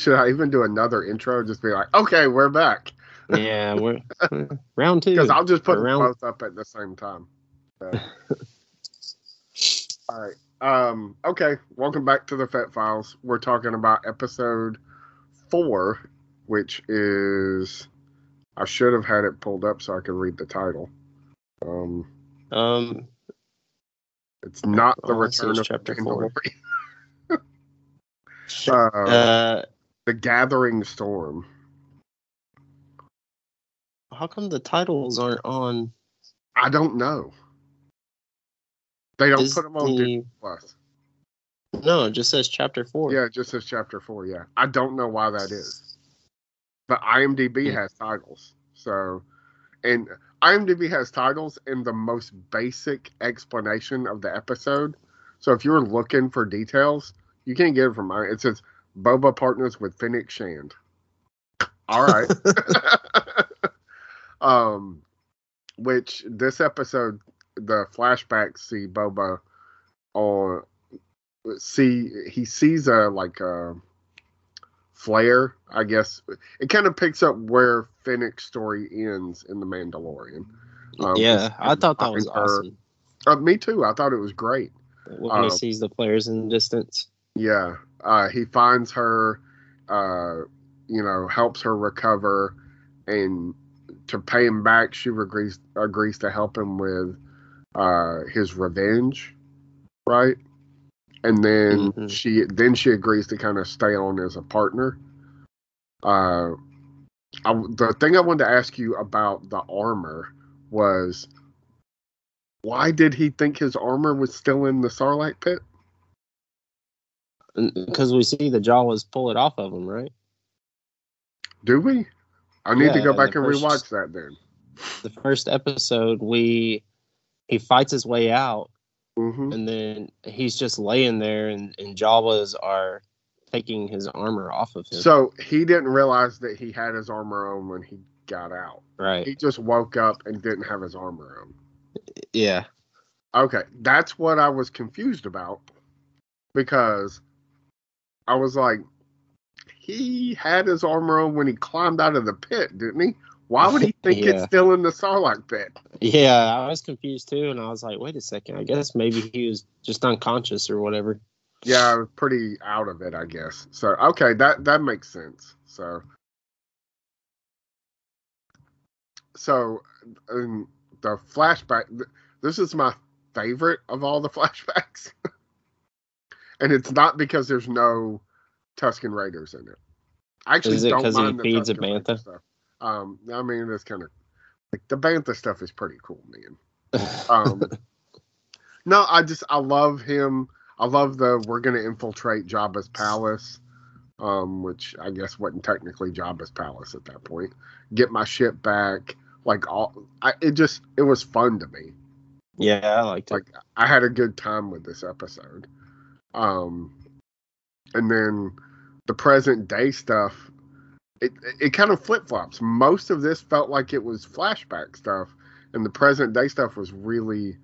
Should I even do another intro? Just be like, okay, we're back. Yeah, we're round two. Because I'll just put round- both up at the same time. So. All right. Um, okay. Welcome back to the Fett Files. We're talking about episode four, which is I should have had it pulled up so I could read the title. Um, Um, it's not the Oh, return of chapter the four. Uh, uh, the Gathering Storm. how come the titles aren't on I don't know. They don't put them on Disney Disney? Plus. No, it just says chapter four. Yeah, it just says chapter four. Yeah, I don't know why that is, but IMDb has titles. So, and IMDb has titles and the most basic explanation of the episode. So if you're looking for details, you can't get it from I. It says Boba partners with Fennec Shand. All right. um, which this episode, the flashbacks see Boba on see he sees a like a flare i guess it kind of picks up where Fennec's story ends in the mandalorian Um, yeah, I thought that was her- awesome. uh, me too i thought it was great When um, he sees the flares in the distance. Yeah uh, he finds her uh, you know helps her recover and to pay him back she agrees agrees to help him with uh, his revenge right? And then Mhm. she then she agrees to kind of stay on as a partner. Uh I, the thing i wanted to ask you about the armor was why did he think his armor was still in the sarlacc pit Because we see the Jawas pull it off of him, right? Do we? I need to go back and first- rewatch that then. The first episode, we he fights his way out, hmm and then he's just laying there, and, and Jawas are taking his armor off of him. So he didn't realize that he had his armor on when he got out. right? He just woke up and didn't have his armor on. Yeah, Okay, that's what I was confused about because I was like, he had his armor on when he climbed out of the pit, didn't he? Why would he think it's still in the Sarlacc pit? yeah. I was confused too, and I was like, wait a second. I guess maybe he was just unconscious or whatever. Yeah, pretty out of it, I guess. So okay, that that makes sense. So so um, the flashback. th- This is my favorite of all the flashbacks, and it's not because there's no Tusken Raiders in it. I actually Is it don't 'cause he mind the feeds a bantha? Um, I mean, it's kind of like the bantha stuff is pretty cool, man. Um, no, I just I love him. I love the we're gonna infiltrate Jabba's palace, um, which I guess wasn't technically Jabba's palace at that point. Get my ship back. Like all, I, it just it was fun to me. yeah, I liked it. Like I had a good time with this episode. Um, and then the present day stuff. It it kind of flip flops. Most of this felt like it was flashback stuff, and the present day stuff was really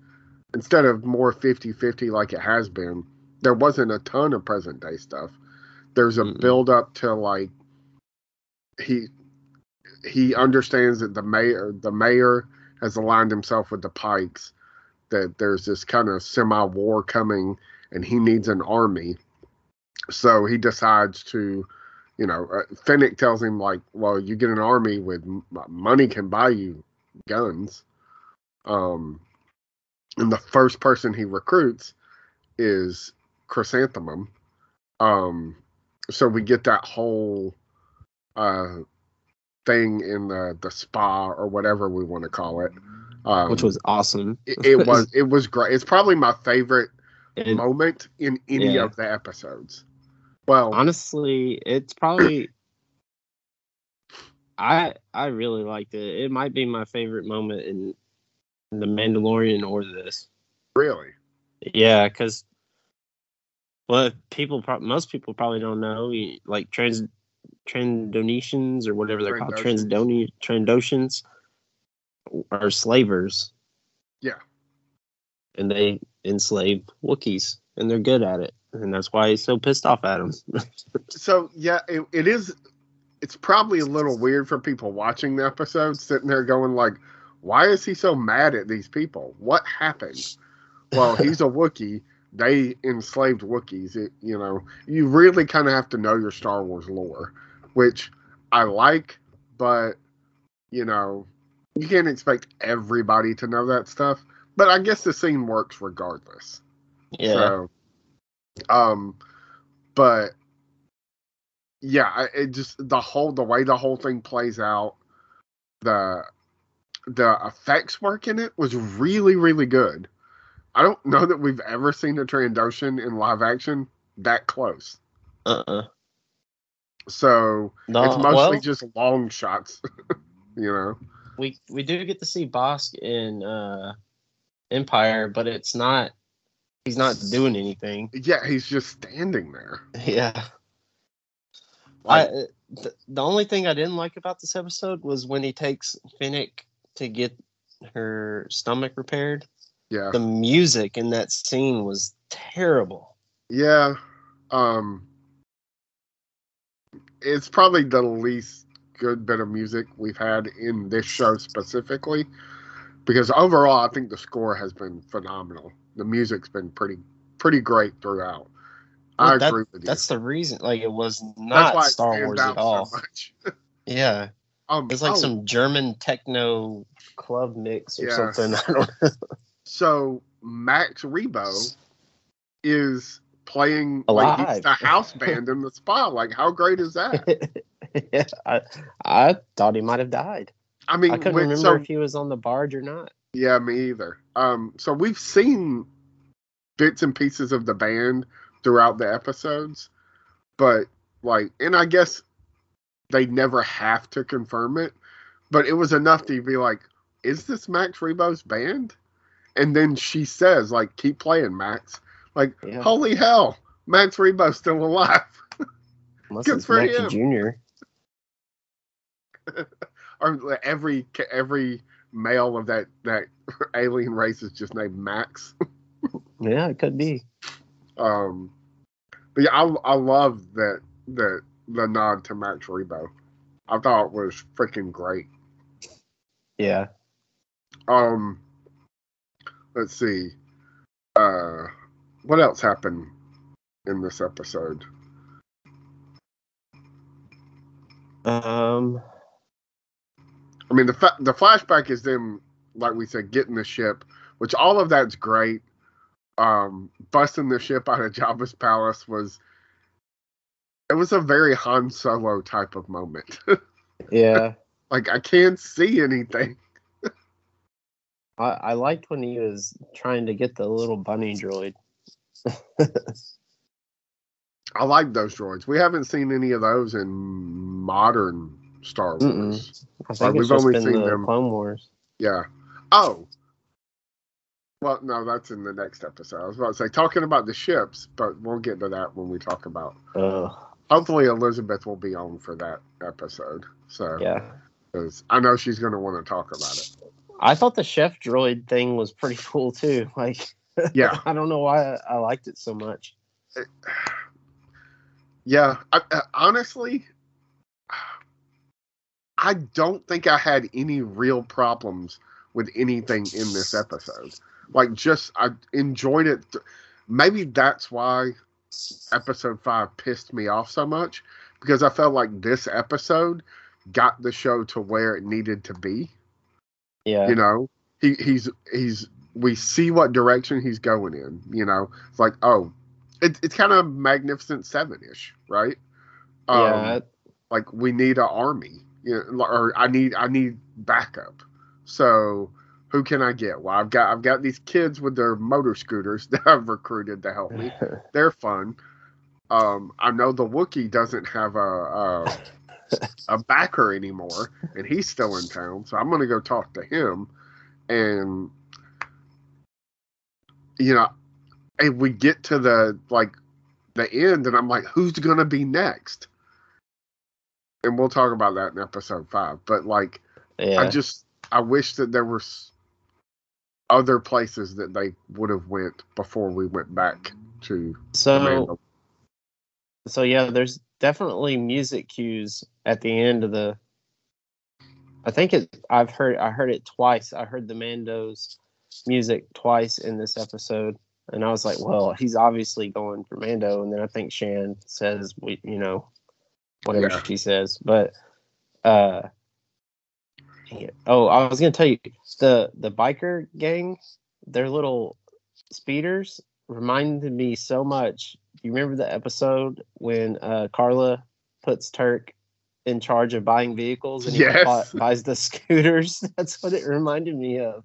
instead of more 50-50 like it has been. There wasn't a ton of present day stuff. There's a Mm-mm. build up to like he he understands that the mayor the mayor has aligned himself with the Pikes that there's this kind of semi war coming and he needs an army. So he decides to, you know, uh, Fennec tells him, like, well, you get an army with m- money can buy you guns. Um, and the first person he recruits is Chrysanthemum. Um, so we get that whole uh, thing in the, the spa or whatever we want to call it. Um, which was awesome. it, it was it was great. It's probably my favorite And moment in any Yeah. of the episodes. Well, honestly, it's probably I I really liked it. It might be my favorite moment in, in the Mandalorian or this. really, Yeah, because well, people pro- most people probably don't know like trans Trandonetians or whatever they're called. Transdoni Trandoshans are slavers yeah, and they enslave Wookiees and they're good at it. and that's why he's so pissed off at him. so yeah, it, it is. It's probably a little weird for people watching the episode, sitting there going like, "Why is he so mad at these people? What happened?" Well, he's a Wookiee. They enslaved Wookiees. It, you know, you really kind of have to know your Star Wars lore, which I like, but you know, you can't expect everybody to know that stuff. But I guess the scene works regardless. Yeah. So, um, but yeah, it just the whole the way the whole thing plays out, the the effects work in it was really really good. I don't know that we've ever seen a Trandoshan in live action that close. uh-uh. So No, it's mostly well, just long shots, you know. we we do get to see Bosk in uh, Empire, but it's not. He's not doing anything. Yeah, he's just standing there. Yeah. Like, I, the, the only thing I didn't like about this episode was when he takes Fennec to get her stomach repaired. yeah, The music in that scene was terrible. yeah. Um, it's probably the least good bit of music we've had in this show specifically, because overall, I think the score has been phenomenal. The music's been pretty pretty great throughout. I that- agree with you. That's the reason. Like it was not Star Wars at all. So much. Yeah, Um, it's like oh, some German techno club mix or Yeah. something. I don't know. so Max Rebo is playing like he's the house band in the spa. Like, how great is that? yeah, I I thought he might have died. I mean, I couldn't remember so if he was on the barge or not. Yeah, me either. Um, so we've seen bits and pieces of the band throughout the episodes, but like, and I guess they never have to confirm it, but it was enough to be like, is this Max Rebo's band? And then she says, like, keep playing, Max. Like, Yeah. holy hell, Max Rebo's still alive. Unless Good it's for Mackie him. Junior. or every every male of that that alien race is just named Max. Yeah, it could be. Um, but yeah, I, I love that that the nod to Max Rebo. I thought it was freaking great. Yeah. Um, let's see. Uh, what else happened in this episode? Um. I mean, the fa- the flashback is them, like we said, getting the ship, which all of that's great. Um, busting the ship out of Jabba's palace was. It was a very Han Solo type of moment. Yeah. like I can't see anything. I, I liked when he was trying to get the little bunny droid. I like those droids. We haven't seen any of those in modern Star Wars. Like, we've only been seen the them- Clone Wars. Yeah. Oh. Well, no, that's in the next episode. I was about to say talking about the ships, but we'll get to that when we talk about. Ugh. Hopefully, Elizabeth will be on for that episode. So, yeah, because I know she's going to want to talk about it. I thought the chef droid thing was pretty cool too. Like, Yeah. I don't know why I, liked it so much. Yeah. I, I, honestly, I don't think I had any real problems with anything in this episode. Like, just I enjoyed it. Maybe that's why episode five pissed me off so much because I felt like this episode got the show to where it needed to be. Yeah. You know, he he's he's we see what direction he's going in. You know, it's like oh, it, it's kind of Magnificent Seven ish, right? Um, yeah. like we need an army you know, or i need i need backup. So who can i get? Well i've got i've got these kids with their motor scooters that i've recruited to help me. They're fun. Um i know the wookiee doesn't have a a, a backer anymore and he's still in town so i'm gonna go talk to him. And you know and we get to the like the end and i'm like who's gonna be next and we'll talk about that in episode five. But like, yeah. I just I wish that there were s- other places that they would have went before we went back to So Mando. so yeah, there's definitely music cues at the end of the. I think it. I've heard. I heard it twice. I heard the Mando's music twice in this episode, and I was like, "Well, he's obviously going for Mando." And then I think Shand says, "We, you know, whatever Yeah. she says." But, uh, oh, I was gonna tell you the the biker gang, their little speeders reminded me so much. Do you remember the episode when uh, Carla puts Turk in charge of buying vehicles and he Yes. bu- buys the scooters? That's what it reminded me of.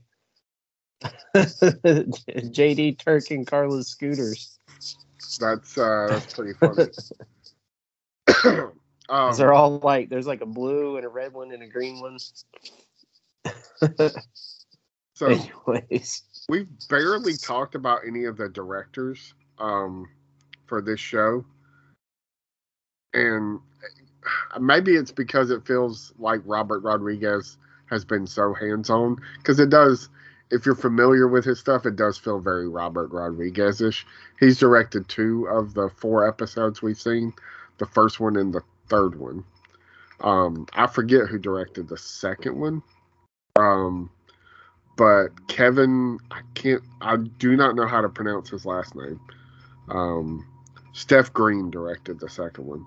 JD Turk and Carla's scooters. That's uh, that's pretty funny. Um, they're all like, there's like a blue and a red one and a green one. so Anyways, we've barely talked about any of the directors um, for this show, and uh, maybe it's because it feels like Robert Rodriguez has been so hands-on. Because it does, if you're familiar with his stuff, it does feel very Robert Rodriguez-ish. He's directed two of the four episodes we've seen, the first one and the third one. Um, I forget who directed the second one. Um, but Kevin, I can't, I do not know how to pronounce his last name. Um, Steph Green directed the second one,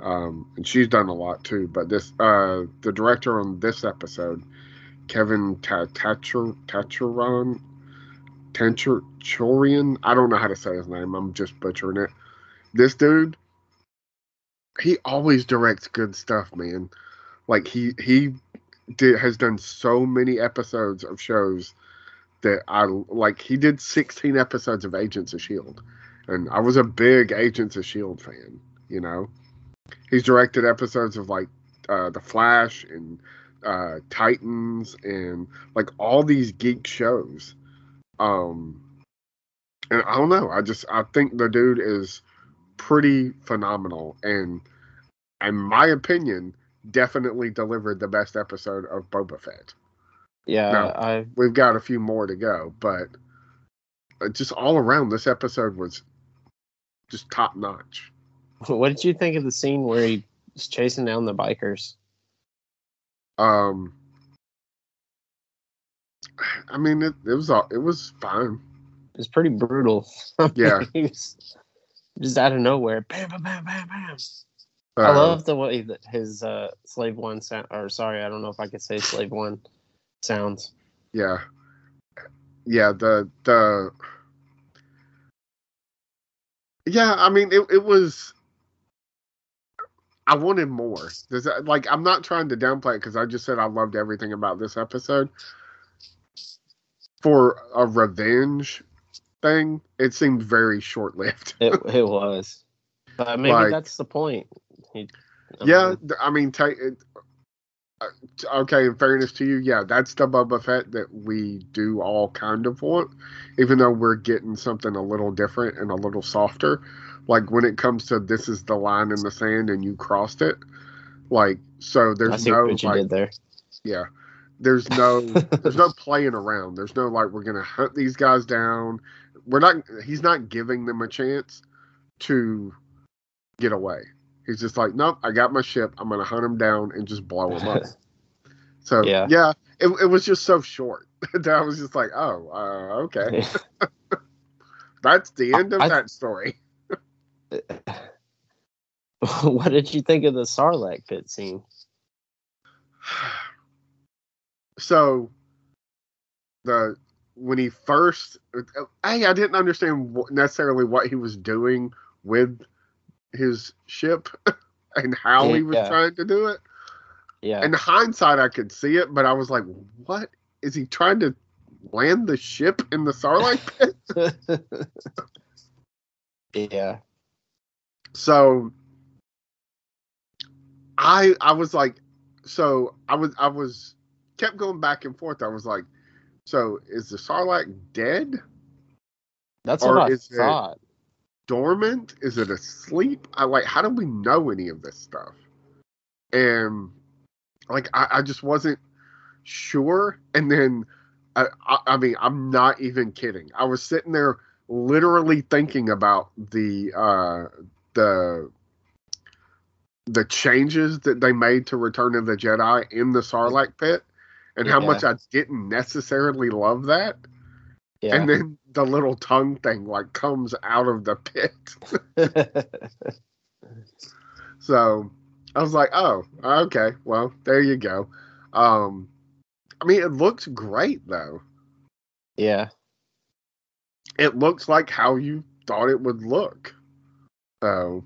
um, and she's done a lot too. But this, uh, the director on this episode, Kevin Ta- Tacher Tacheron, Tanchurian. I don't know how to say his name. I'm just butchering it. This dude, he always directs good stuff, man. Like he he did has done so many episodes of shows that I like. He did 16 episodes of Agents of Shield, and I was a big Agents of Shield fan. You know, he's directed episodes of like uh, The Flash and uh, Titans and like all these geek shows. Um, and I don't know. I just I think the dude is pretty phenomenal, and in my opinion, definitely delivered the best episode of Boba Fett. yeah, No. I We've got a few more to go, but uh, just all around, this episode was just top notch. what did you think of the scene where he was chasing down the bikers? Um, I mean, it, it was all, it was fine. It's pretty brutal. Yeah. was just out of nowhere. Bam, bam, bam, bam, bam. I Uh, love the way that his uh, slave one sound. Or sorry, I don't know if I could say slave one sounds. Yeah, yeah. The the yeah. I mean, it it was. I wanted more. Does like I'm not trying to downplay it because I just said I loved everything about this episode. For a revenge thing, it seemed very short lived. It it was, but maybe Like- that's the point. He, I Yeah, mean, I mean, it. uh, t- Okay, in fairness to you, yeah, that's the Boba Fett that we do all kind of want, even though we're getting something a little different and a little softer. Like when it comes to this is the line in the sand and you crossed it, like so. There's no like, did there. yeah, there's no there's no playing around. There's no like we're gonna hunt these guys down. We're not. He's not giving them a chance to get away. He's just like, nope, I got my ship. I'm gonna hunt them down and just blow them up. So Yeah. yeah, it, it was just so short that I was just like, oh, uh, okay, that's the end of I- that story. what did you think of the Sarlacc pit scene? so the when he first hey i didn't understand necessarily what he was doing with his ship and how he was Yeah. trying to do it. Yeah, in hindsight i could see it but i was like what? Is he trying to land the ship in the sarlacc pit? Yeah, so i i was like so i was i was kept going back and forth. I was like so is the sarlacc dead? That's Or what I is it- dormant? Is it asleep? I like how do we know any of this stuff? And like i, I just wasn't sure. And then I, I i mean i'm not even kidding. I was sitting there literally thinking about the uh, the the changes that they made to Return of the Jedi in the Sarlacc pit, and how Yeah. much I didn't necessarily love that. Yeah. And then the little tongue thing like comes out of the pit. So I was like, oh, okay, well, there you go. Um, I mean, it looks great though. yeah. It looks like how you thought it would look. So,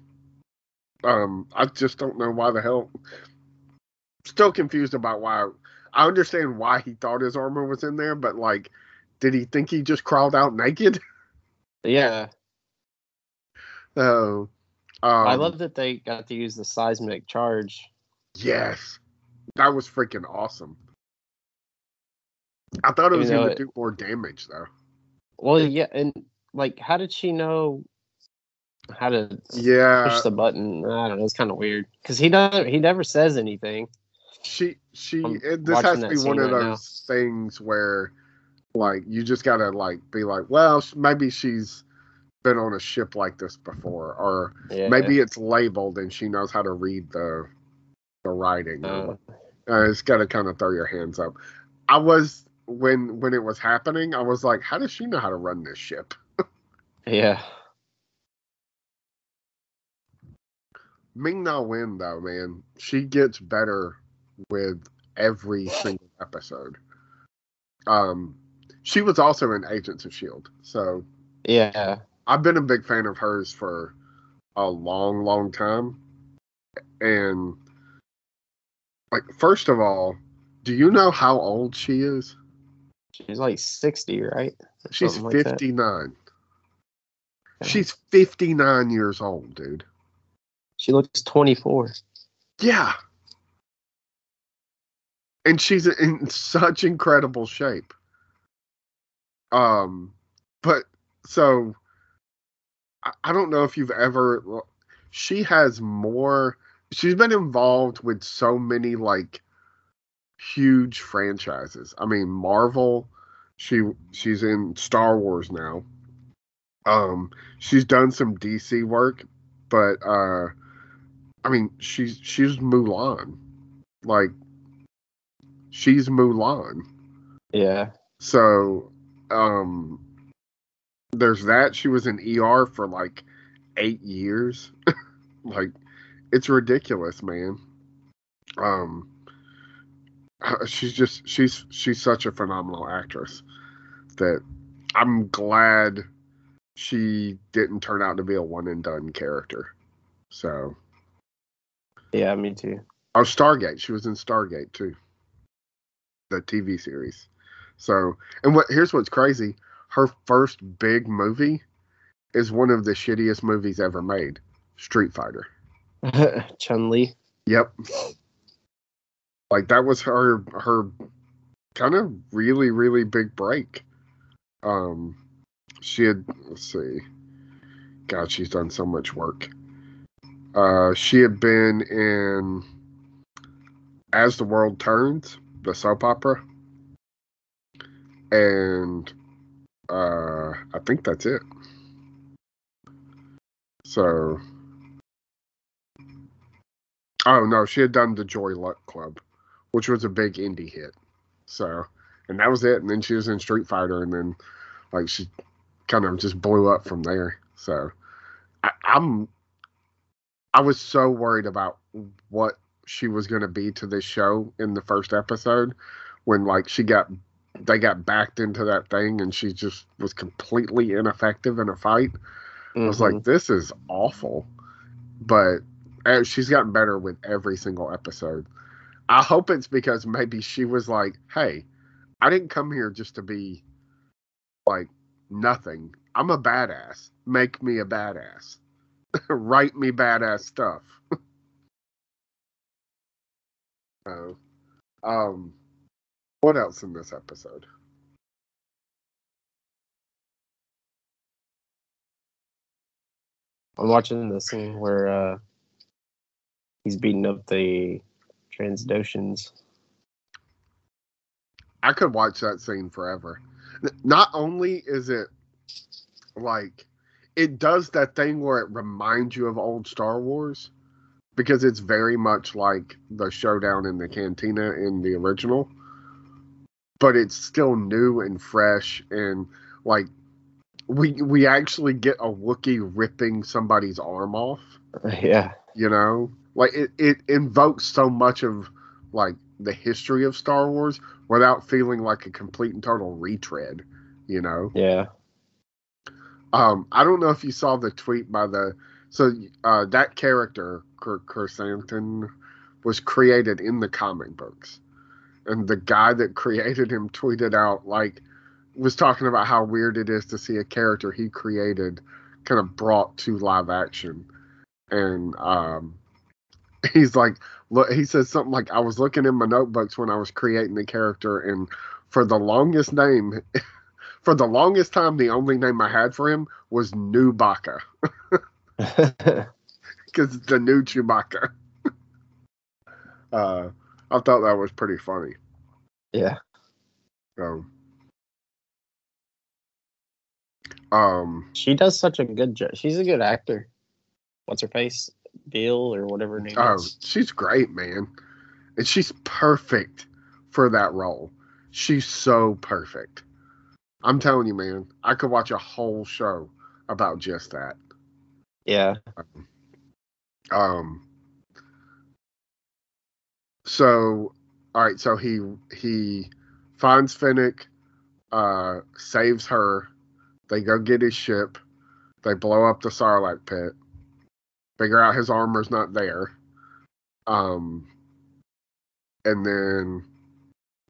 um, I just don't know why the hell. Still confused about why. I understand why he thought his armor was in there, but like, did he think he just crawled out naked? Yeah. So, um, I love that they got to use the seismic charge. Yes, that was freaking awesome. I thought it was going to do more damage though. Well, yeah, and like, how did she know how to yeah push the button? I don't know. It's kind of weird because he doesn't. He never says anything. She she. It, this has to be one of right now. those things where, like, you just gotta like be like, well, maybe she's been on a ship like this before, or Yeah. maybe it's labeled and she knows how to read the the writing. Uh, Uh, it's got to kind of throw your hands up. I was when when it was happening, I was like, how does she know how to run this ship? yeah. Ming Na Wen though, man, she gets better with every single episode. Um, she was also in Agents of Shield, so Yeah. I've been a big fan of hers for a long, long time. And like, first of all, do you know how old she is? She's like sixty, right? She's something like 59. Yeah. She's 59 years old, dude. She looks twenty-four. Yeah. And she's in such incredible shape. Um, but so I, I don't know if you've ever. She has more. She's been involved with so many like huge franchises. I mean, Marvel. She she's in Star Wars now. Um, she's done some DC work, but uh, I mean, she's she's Mulan, like she's Mulan. Yeah. So, um, there's that. She was in ER for like eight years. like, it's ridiculous, man. Um, uh, she's just she's she's such a phenomenal actress that I'm glad she didn't turn out to be a one and done character. So, Yeah. Me too. oh, Stargate. She was in Stargate too, the TV series. So, and what here's what's crazy: her first big movie is one of the shittiest movies ever made, Street Fighter. Chun Li. Yep. Like that was her her kind of really really big break. Um she had let's see. God, she's done so much work. Uh she had been in As the World Turns, the soap opera. And uh I think that's it. So Oh no, she had done the Joy Luck Club, which was a big indie hit. So, and that was it. And then she was in Street Fighter, and then like she kind of just blew up from there. So, I, I'm I was so worried about what she was going to be to this show in the first episode when like she got they got backed into that thing and she just was completely ineffective in a fight. I was like, this is awful. But uh, she's gotten better with every single episode. I hope it's because maybe she was like, hey, I didn't come here just to be like nothing. I'm a badass. Make me a badass. Write me badass stuff. so, um, what else in this episode? I'm watching the scene where uh, he's beating up the Transdoshans. I could watch that scene forever. Not only is it like it does that thing where it reminds you of old Star Wars because it's very much like the showdown in the cantina in the original, but it's still new and fresh and like we we actually get a Wookiee ripping somebody's arm off. Yeah. You know, like it, it invokes so much of like the history of Star Wars without feeling like a complete and total retread. You know. Yeah. Um, I don't know if you saw the tweet by the so uh, that character Krrsantan was created in the comic books, and the guy that created him tweeted out like was talking about how weird it is to see a character he created kind of brought to live action, and um, he's like, look, he says something like, "I was looking in my notebooks when I was creating the character, and for the longest name." for the longest time, the only name I had for him was Newbaka. Because it's the new Chewbacca. uh, I thought that was pretty funny. Yeah. So, um, she does such a good job. She's a good actor. What's her face? Bill or whatever her name oh, is. she's great, man. And she's perfect for that role. She's so perfect. I'm telling you, man, I could watch a whole show about just that. Yeah. Um. So, all right. So he he finds Fennec, uh, saves her. They go get his ship. They blow up the Sarlacc pit. Figure out his armor's not there. Um. And then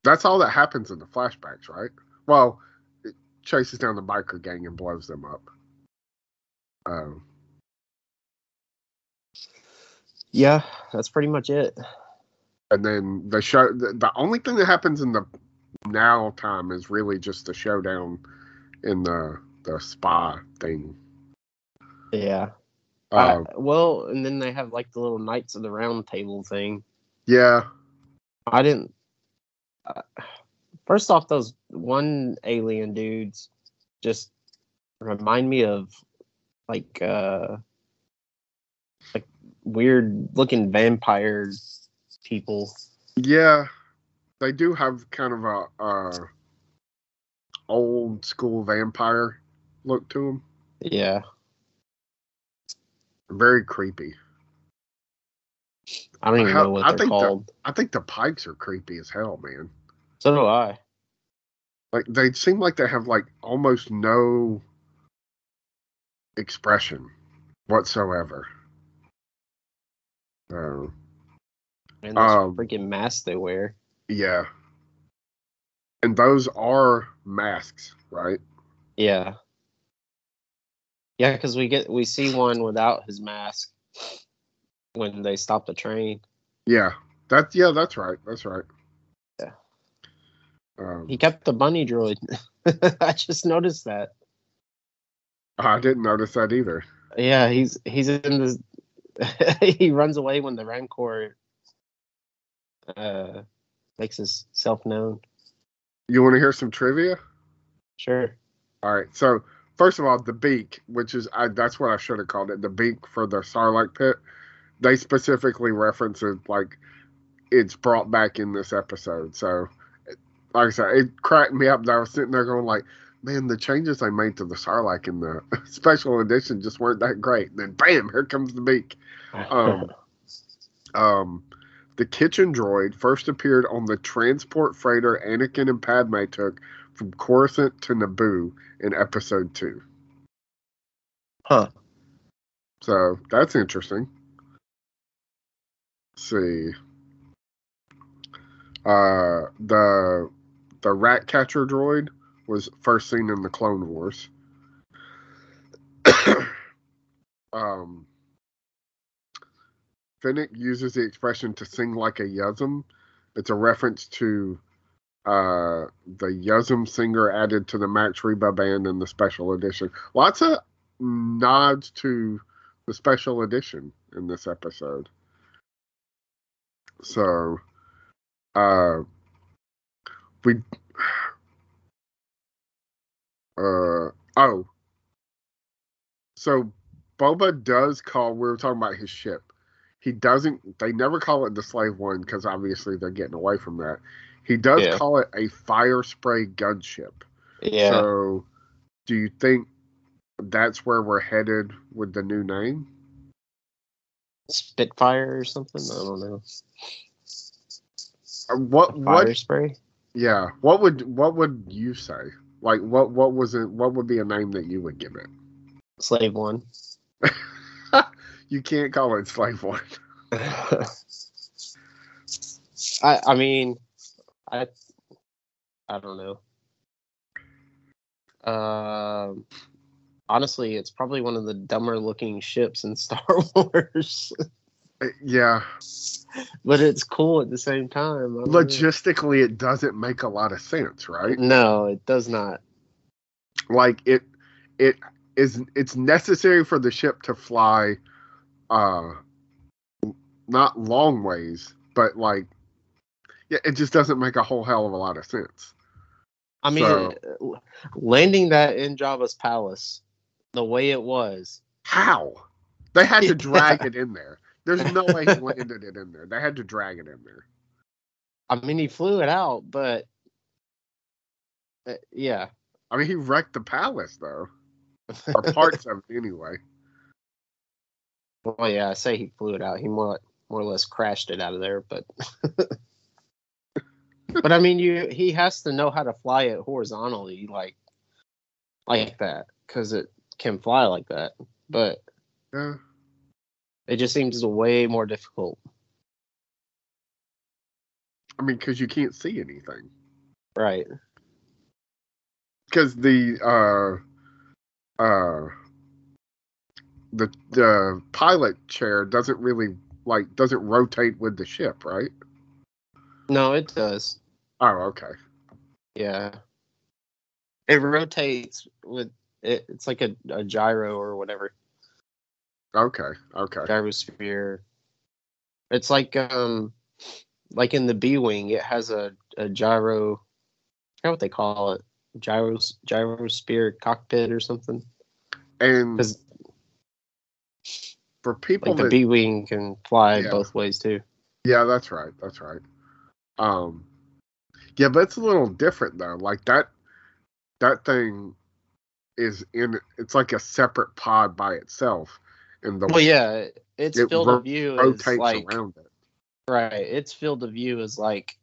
that's all that happens in the flashbacks, right? Well, it chases down the biker gang and blows them up. Um. Yeah, that's pretty much it. and then the show the, the only thing that happens in the now time is really just the showdown in the the spa thing Yeah. uh, I- well, and then they have like the little Knights of the Round Table thing. yeah I didn't. Uh, first off, those one alien dudes just remind me of like uh like weird looking vampire people. yeah they do have kind of a uh old school vampire look to them Yeah. very creepy I don't even know what I they're think the- called. i think the pikes are creepy as hell man So do I. like they seem like they have like almost no expression whatsoever so And those Um, freaking masks they wear. Yeah. And those are masks, right? Yeah. Yeah, because we get we see one without his mask when they stop the train. Yeah. That yeah, that's right. That's right. Yeah. Um, He kept the bunny droid. I just noticed that. I didn't notice that either. Yeah, he's he's in this. he runs away when the Rancor uh, makes himself known. You want to hear some trivia? Sure. All right. So first of all, the beak, which is I, that's what I should have called it, the beak for the Sarlacc pit. They specifically reference it like it's brought back in this episode. So, like I said, it cracked me up. That I was sitting there going like, man, the changes they made to the Sarlacc in the special edition just weren't that great. then, bam, here comes the beak. Um, Um, the kitchen droid first appeared on the transport freighter Anakin and Padme took from Coruscant to Naboo in Episode Two. huh. So that's interesting. Let's see. Uh, the the rat catcher droid was first seen in the Clone Wars. um, Fennec uses the expression to sing like a Yuzzum. It's a reference to uh, the Yuzzum singer added to the Max Rebo band in the special edition. Lots of nods to the special edition in this episode. So, uh, we, uh, oh, so Boba does call. We were talking about his ship. He doesn't. They never call it the Slave One because obviously they're getting away from that. He does Yeah. call it a fire spray gunship. Yeah. So, do you think that's where we're headed with the new name? Spitfire or something. I don't know. Uh, What? Fire What? spray. Yeah. What would? What would you say? Like, what? What was it? What would be a name that you would give it? Slave one. You can't call it Slave One. I I mean, I I don't know. Um, honestly, it's probably one of the dumber looking ships in Star Wars, Yeah. but it's cool at the same time. Don't know. Logistically, it doesn't make a lot of sense, right? No, it does not. like it it is it's necessary for the ship to fly uh not long ways but like yeah it just doesn't make a whole hell of a lot of sense I mean, So- uh, landing that in Jabba's palace, the way it was, how they had to drag it in there there's no way he landed it in there. They had to drag it in there. I mean, he flew it out, but uh, yeah, i mean he wrecked the palace though. Or parts of it anyway. Well, yeah, I say he flew it out. He more more or less crashed it out of there, but but I mean, you he has to know how to fly it horizontally, like like that, because it can fly like that. But yeah it just seems way more difficult. i mean because you can't see anything Right. because the uh uh the the pilot chair doesn't really like doesn't rotate with the ship, right? No, it does. Oh, okay. Yeah. It rotates with it. It's like a, a gyro or whatever Okay. Okay. gyrosphere. It's like um like in the B wing, it has a, a gyro. I forgot what they call it. Gyros gyrosphere cockpit or something. And for people like the that B wing can fly Yeah. both ways too. Yeah, that's right. That's right. Um Yeah, but it's a little different though. Like that that thing is in it's like a separate pod by itself. And the Well, yeah, its It field ro- of view is like around it. right. Its field of view is like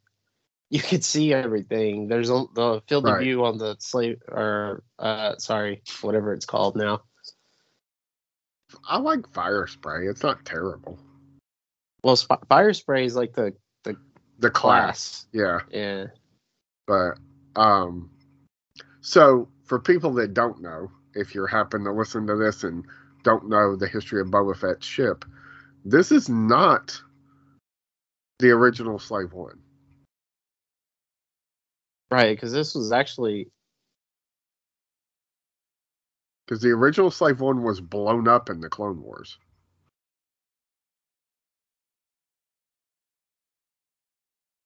you can see everything. There's a, the field of view on the slave or uh sorry, whatever it's called now. I like fire spray. It's not terrible. Well, sp- fire spray is like the The class. class. Yeah. Yeah. But um so for people that don't know, if you're happen to listen to this and don't know the history of Boba Fett's ship, this is not the original Slave One. Right, because this was actually Because the original Slave One was blown up in the Clone Wars.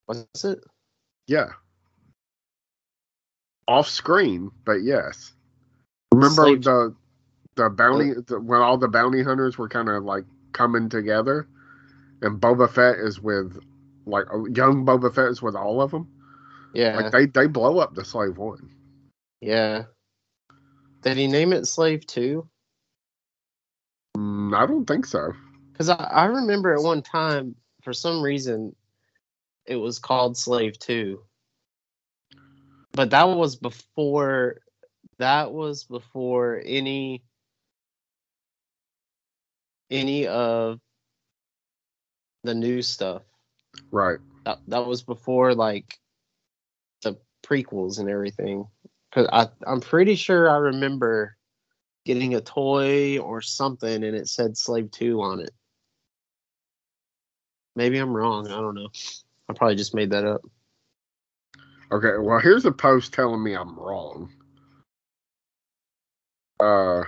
was it? Yeah. Off screen, but yes. Remember Slave- the the bounty the, when all the bounty hunters were kind of like coming together, and Boba Fett is with like young Boba Fett is with all of them. Yeah. Like they they blow up the Slave One. yeah. Did he name it Slave Two? Mm, I don't think so. Because I, I remember at one time, for some reason, it was called Slave Two. But that was before. That was before any. Any of the new stuff. Right. That that was before like the prequels and everything. Cause I I'm pretty sure I remember getting a toy or something and it said Slave Two on it. Maybe I'm wrong. I don't know. I probably just made that up. Okay. Well, here's a post telling me I'm wrong. Uh,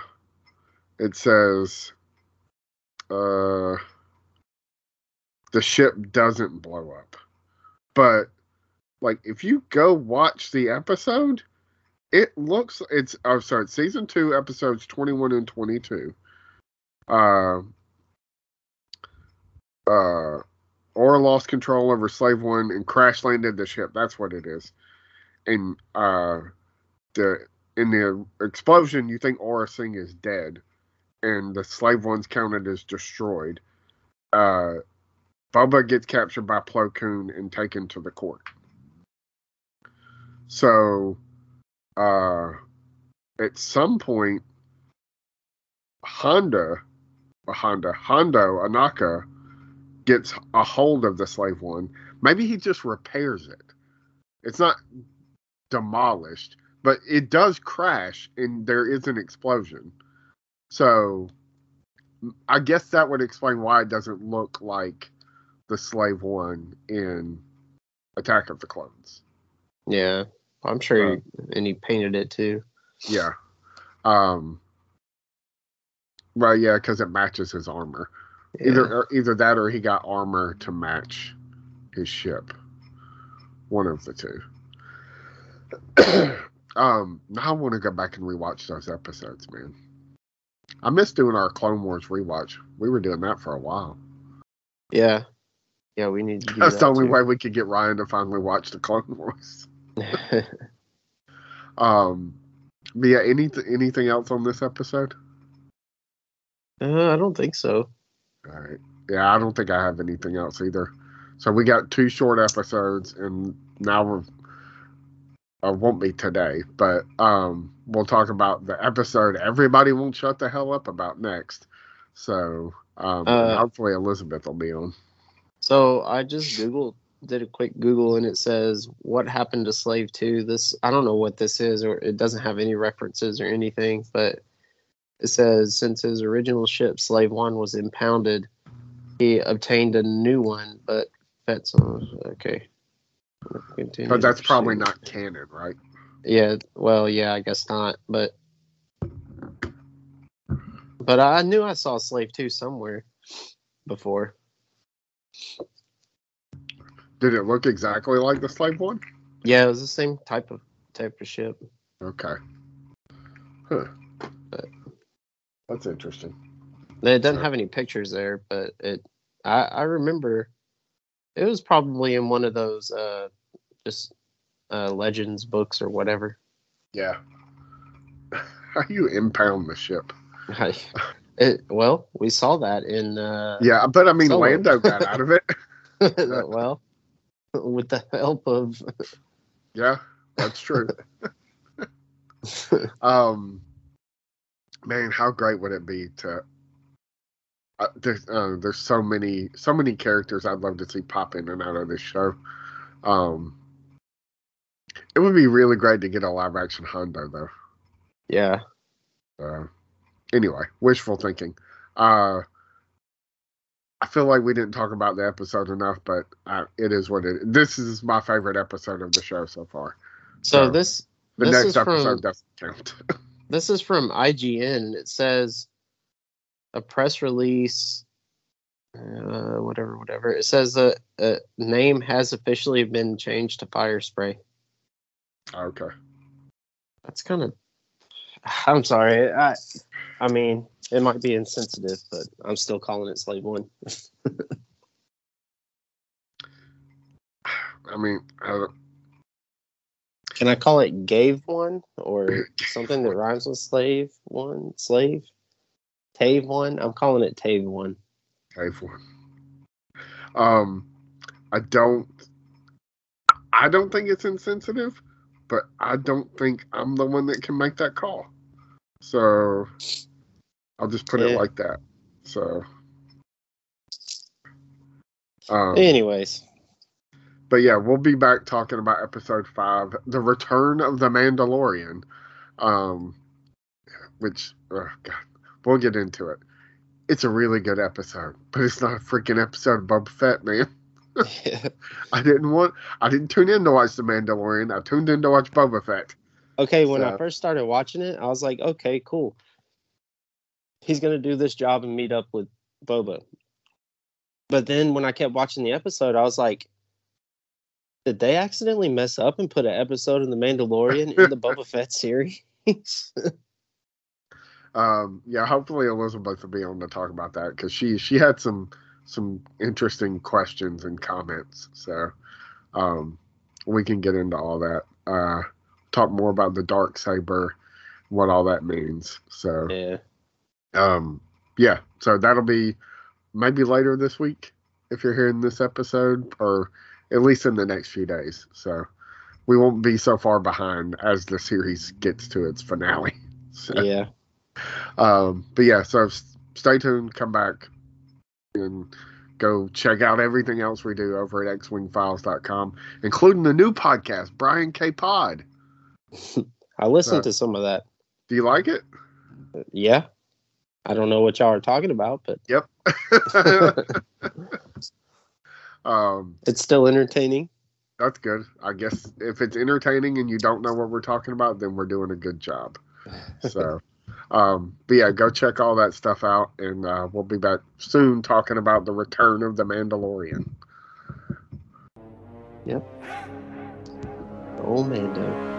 it says, uh, the ship doesn't blow up, but like if you go watch the episode, it looks it's I'm oh sorry, season two, episodes twenty one and twenty two. Uh uh Aurra lost control over Slave One and crash landed the ship. That's what it is. And uh the in the explosion you think Aurra Sing is dead and the Slave One's counted as destroyed. Uh gets captured by Plo Koon and taken to the court. So uh at some point Honda Honda Hondo Ohnaka gets a hold of the slave one. Maybe he just repairs it. It's not demolished, but it does crash and there is an explosion. So I guess that would explain why it doesn't look like the slave one in Attack of the Clones. Yeah, I'm sure, he, and he painted it too. Yeah. Um. Well, yeah, because it matches his armor. Yeah. Either either that or he got armor to match his ship. One of the two. um. Now I want to go back and rewatch those episodes, man. I miss doing our Clone Wars rewatch. We were doing that for a while. yeah, yeah. We need to. Do That's that the only too. way we could get Ryan to finally watch the Clone Wars. Um. But yeah. Anything anything else on this episode? uh, I don't think so. All right. Yeah, I don't think I have anything else either. So we got two short episodes, and now we're. Uh, won't be today, but um, we'll talk about the episode everybody won't shut the hell up about next. So um, Uh, hopefully Elizabeth will be on. So I just Googled, did a quick Google, and it says what happened to Slave Two. This I don't know what this is, or it doesn't have any references or anything, but it says since his original ship Slave One was impounded, he obtained a new one, but that's okay. Continue But that's probably not canon, right? Yeah, well, yeah, I guess not, but but I knew I saw Slave Two somewhere before. Did it look exactly like the slave one? Yeah, it was the same type of type of ship. Okay. Huh. But- That's interesting. It doesn't have any pictures there, but it I, I remember it was probably in one of those uh just uh legends books or whatever. Yeah. How you impound the ship? It, well, we saw that in uh Yeah, but I mean, Solo. Lando got out of it. well with the help of Yeah, that's true. um, man, how great would it be to? Uh, there's uh, there's so many so many characters I'd love to see pop in and out of this show. Um, it would be really great to get a live action Hondo though. yeah. Uh, anyway, wishful thinking. Uh, I feel like we didn't talk about the episode enough, but uh, it is what it. This is my favorite episode of the show so far. So So, this The This next is from- episode doesn't count. this is from IGN it says a press release uh, whatever whatever. It says the uh, name has officially been changed to Firespray. Okay. that's kind of i'm sorry i i mean it might be insensitive but i'm still calling it slave one. I mean, I can i call it gave one or something that rhymes with slave one slave tave one i'm calling it tave one for it. Um, I don't. I don't think it's insensitive, but I don't think I'm the one that can make that call. So I'll just put it like that. So. Um, anyways But yeah, we'll be back talking about episode five, the return of the Mandalorian. Um, which, oh God, we'll get into it. It's a really good episode, but it's not a freaking episode of Boba Fett, man. I didn't want, I didn't tune in to watch the Mandalorian. I tuned in to watch Boba Fett. Okay, when I first started watching it, I was like, okay, cool. He's gonna do this job and meet up with Boba. But then when I kept watching the episode, I was like, Did they accidentally mess up and put an episode of The Mandalorian in the Boba Fett series? um, yeah, hopefully Elizabeth will be able to talk about that because she she had some some interesting questions and comments. So um, we can get into all that. Uh, talk more about the dark saber, what all that means. So yeah, um, yeah. So that'll be maybe later this week if you're hearing this episode, or at least in the next few days. So we won't be so far behind as the series gets to its finale. So, yeah. Um, but yeah, so stay tuned. Come back and go check out everything else we do over at xwingfiles.com, including the new podcast, Brian K. Pod. I listened to some of that. Do you like it? Yeah. I don't know what y'all are talking about, but yep. um, it's still entertaining. That's good. I guess if it's entertaining and you don't know what we're talking about, then we're doing a good job. So, um, but yeah, go check all that stuff out, and uh, we'll be back soon talking about the return of the Mandalorian. Yep. Oh, Mando.